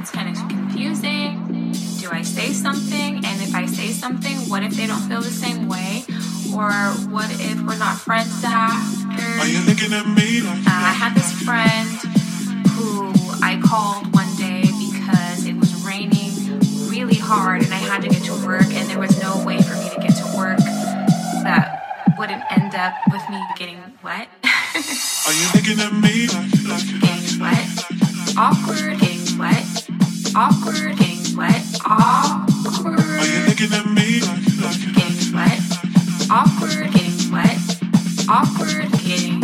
It's kind of confusing. Do I say something? And if I say something, what if they don't feel the same way? Or what if we're not friends after? Are you looking at me? Like uh, I had this friend who I called one day because it was raining really hard and I had to get to work and there was no way for me to get to work that wouldn't end up with me getting wet. Are you looking at me? Like, like, getting wet. Awkward, getting wet awkward, getting wet, awkward. Why you looking at me like, like, like, getting wet, awkward, getting wet, awkward, getting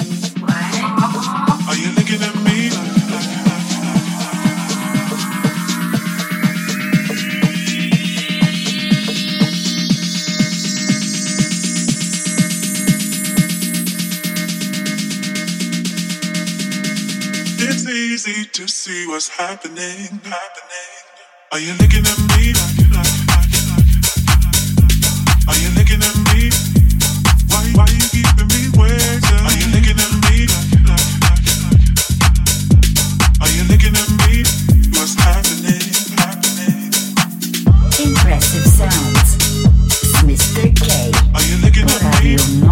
easy to see what's happening. Happening. Are you looking at me? Are you looking at me? Why, why you keeping me waiting? Are you looking at me? Are you looking at me? What's happening? Happening. Progressive sounds, Mr. K. Are you looking at me?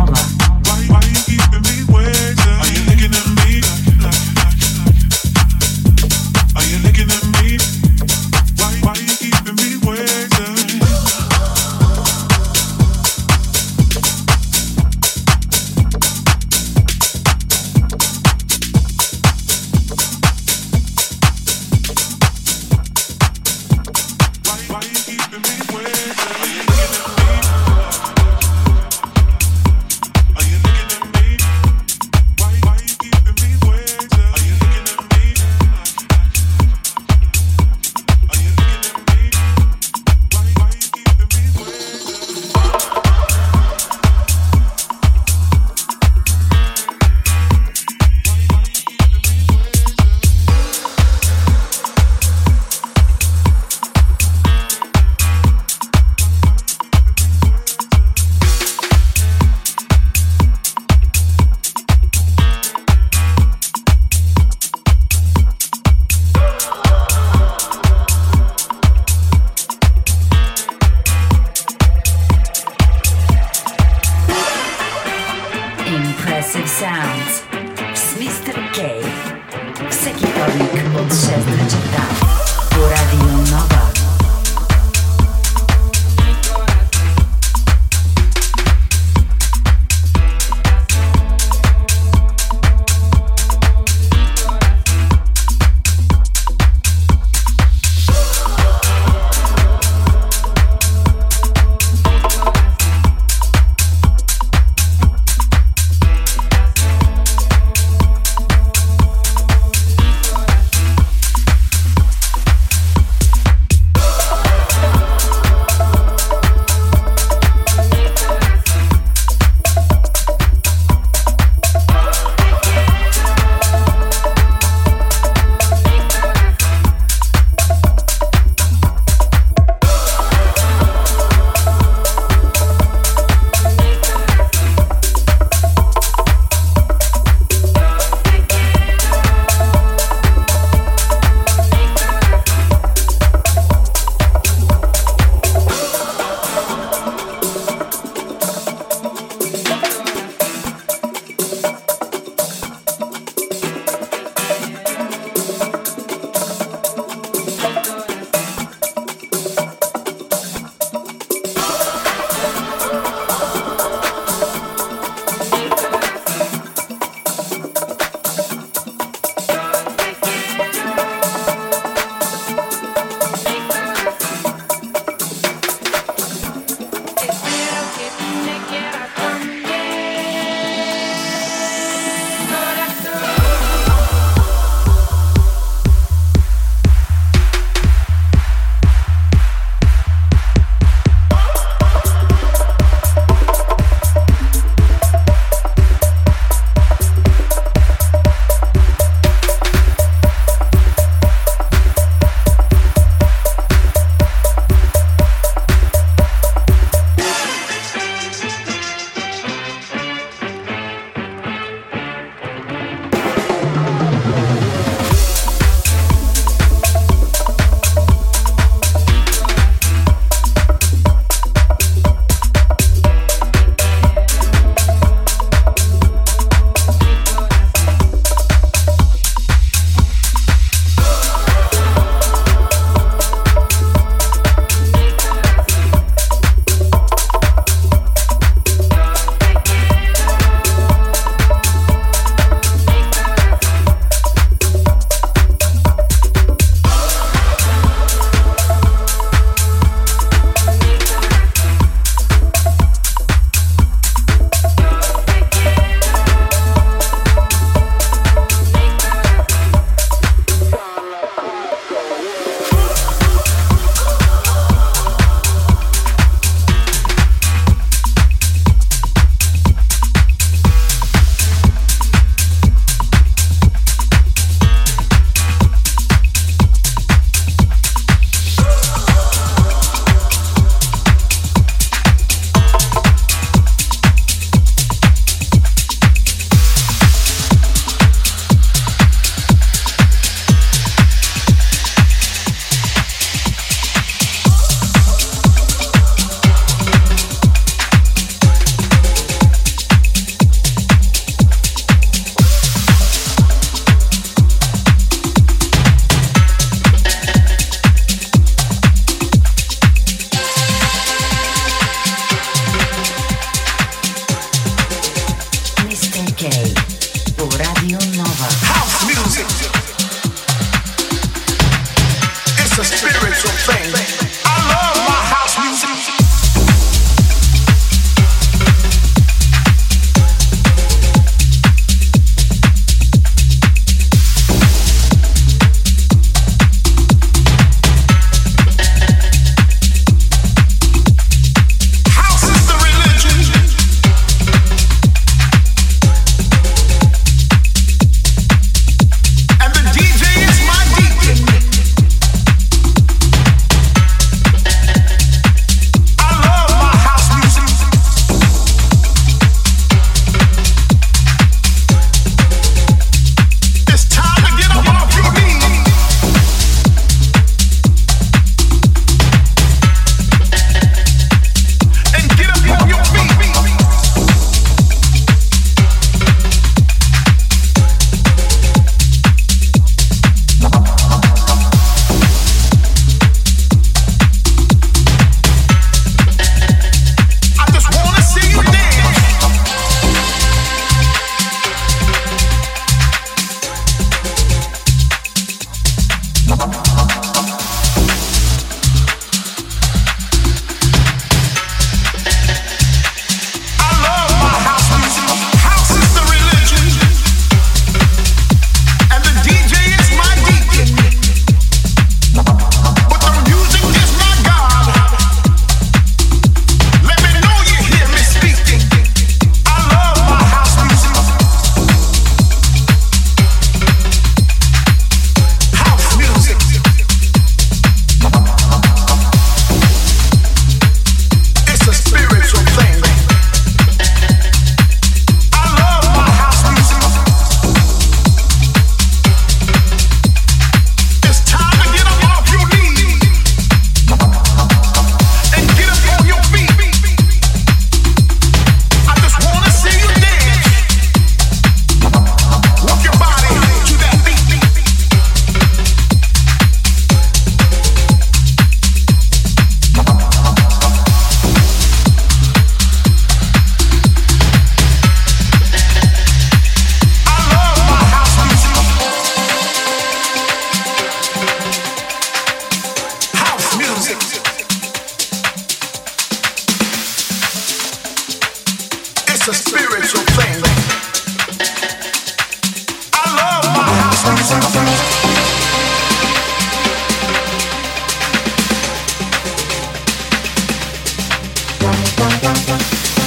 one, one, one, one.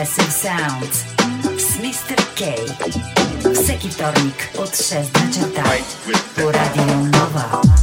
Progressive Sound z Mr. K. Wszeki Tornik od 6 do 10 po Radio Nova.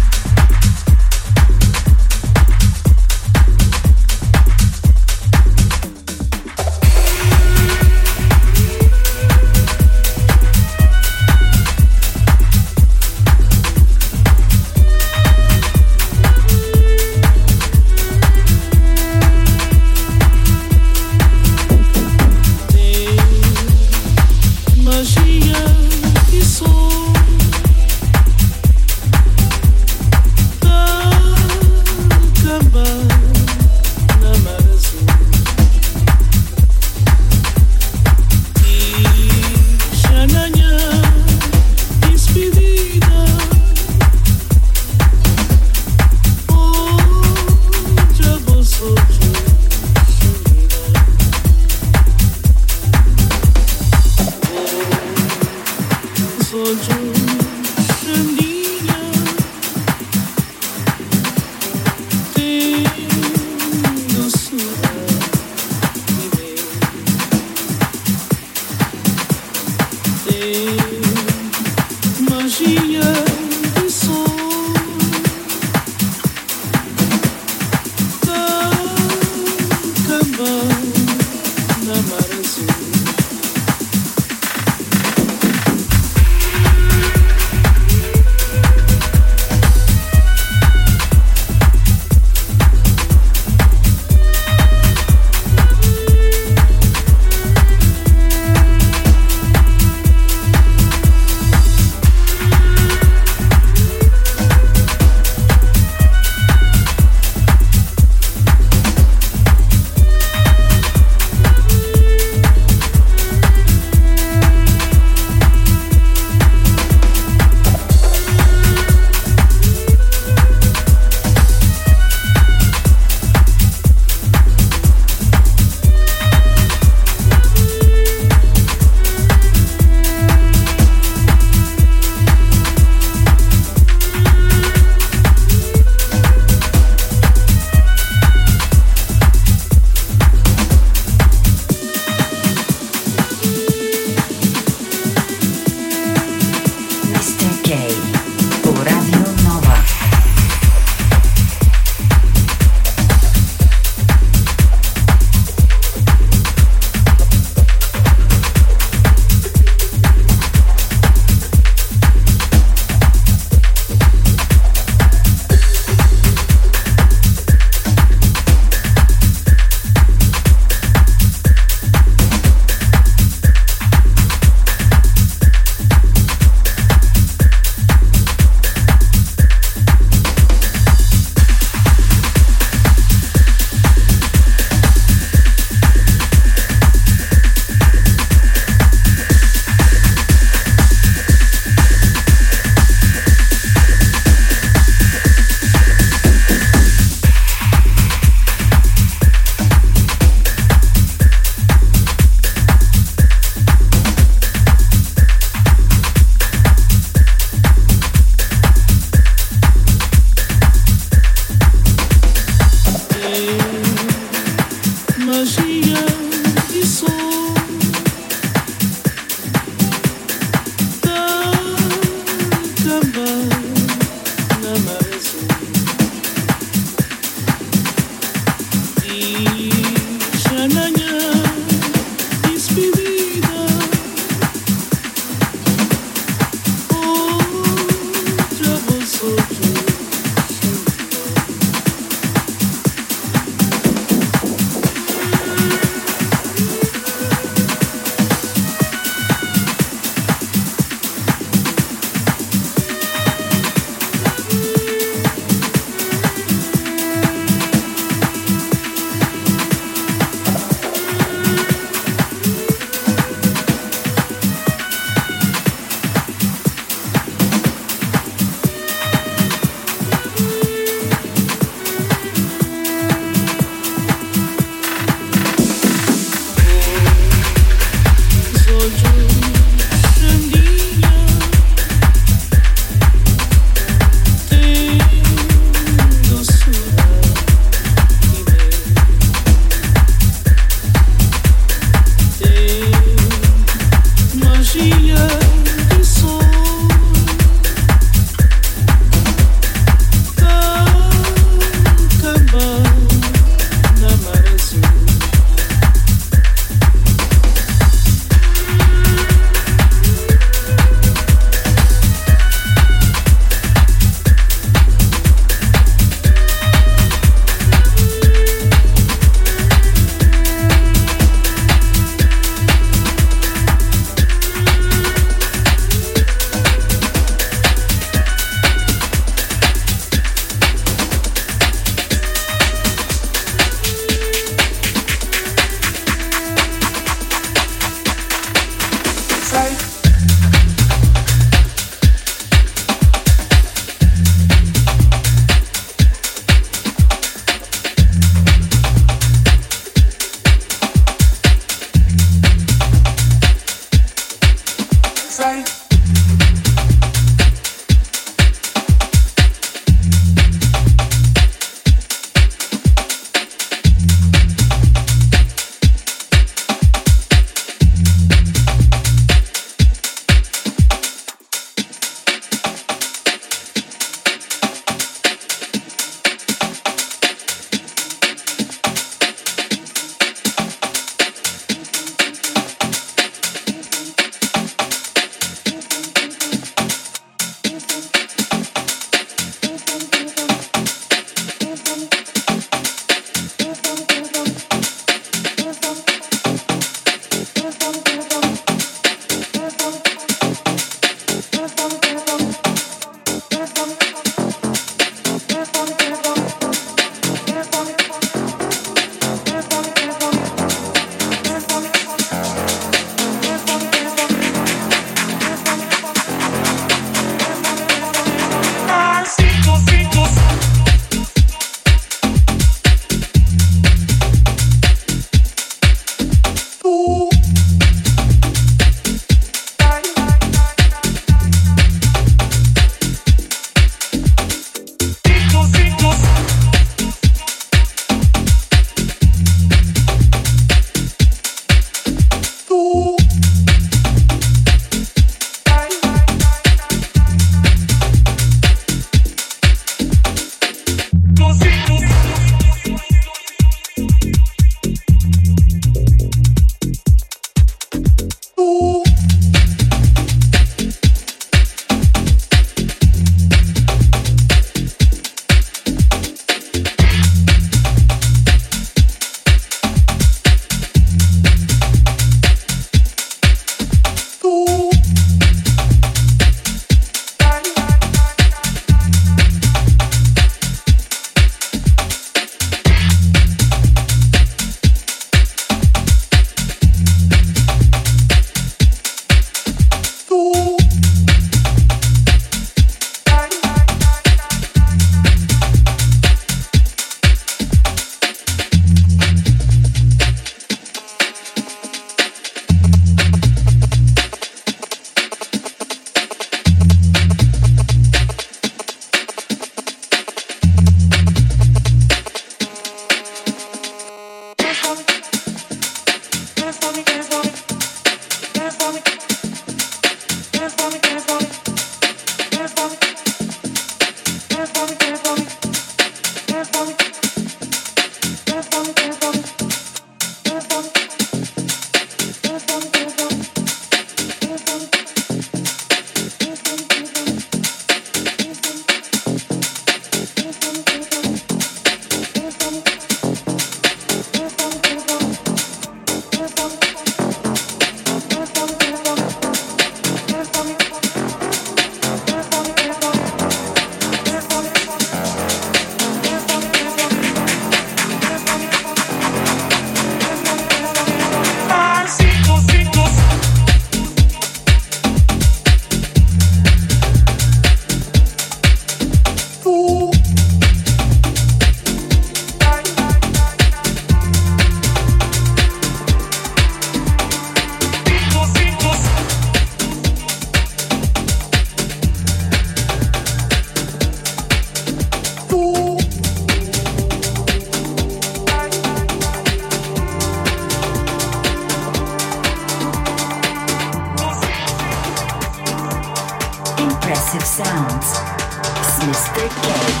Po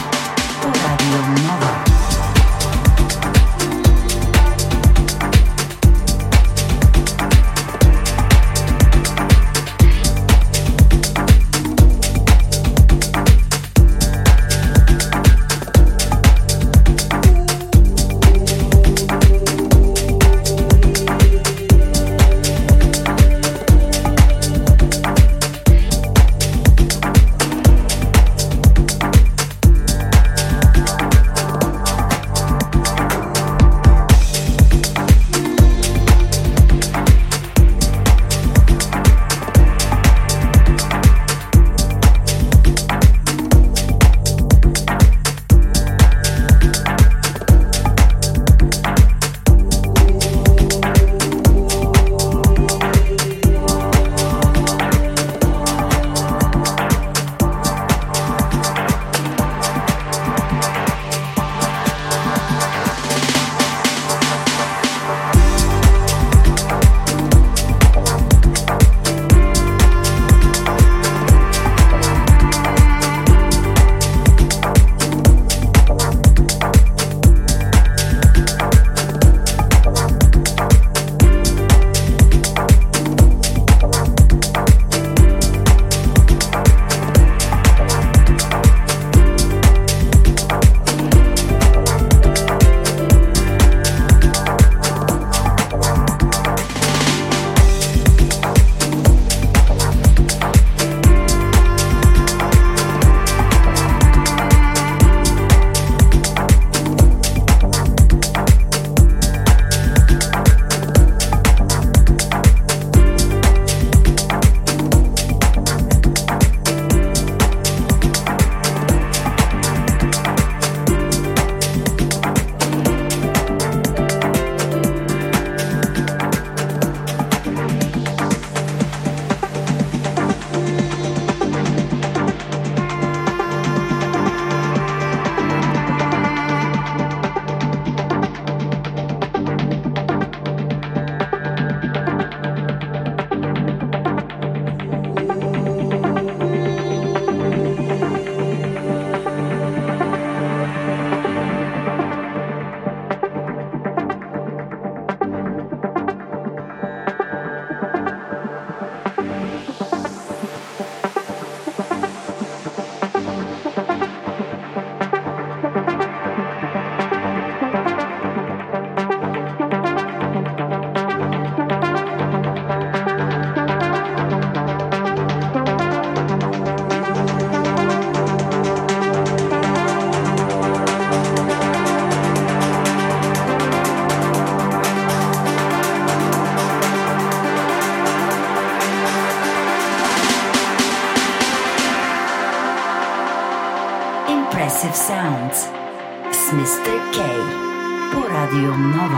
Radio Nova.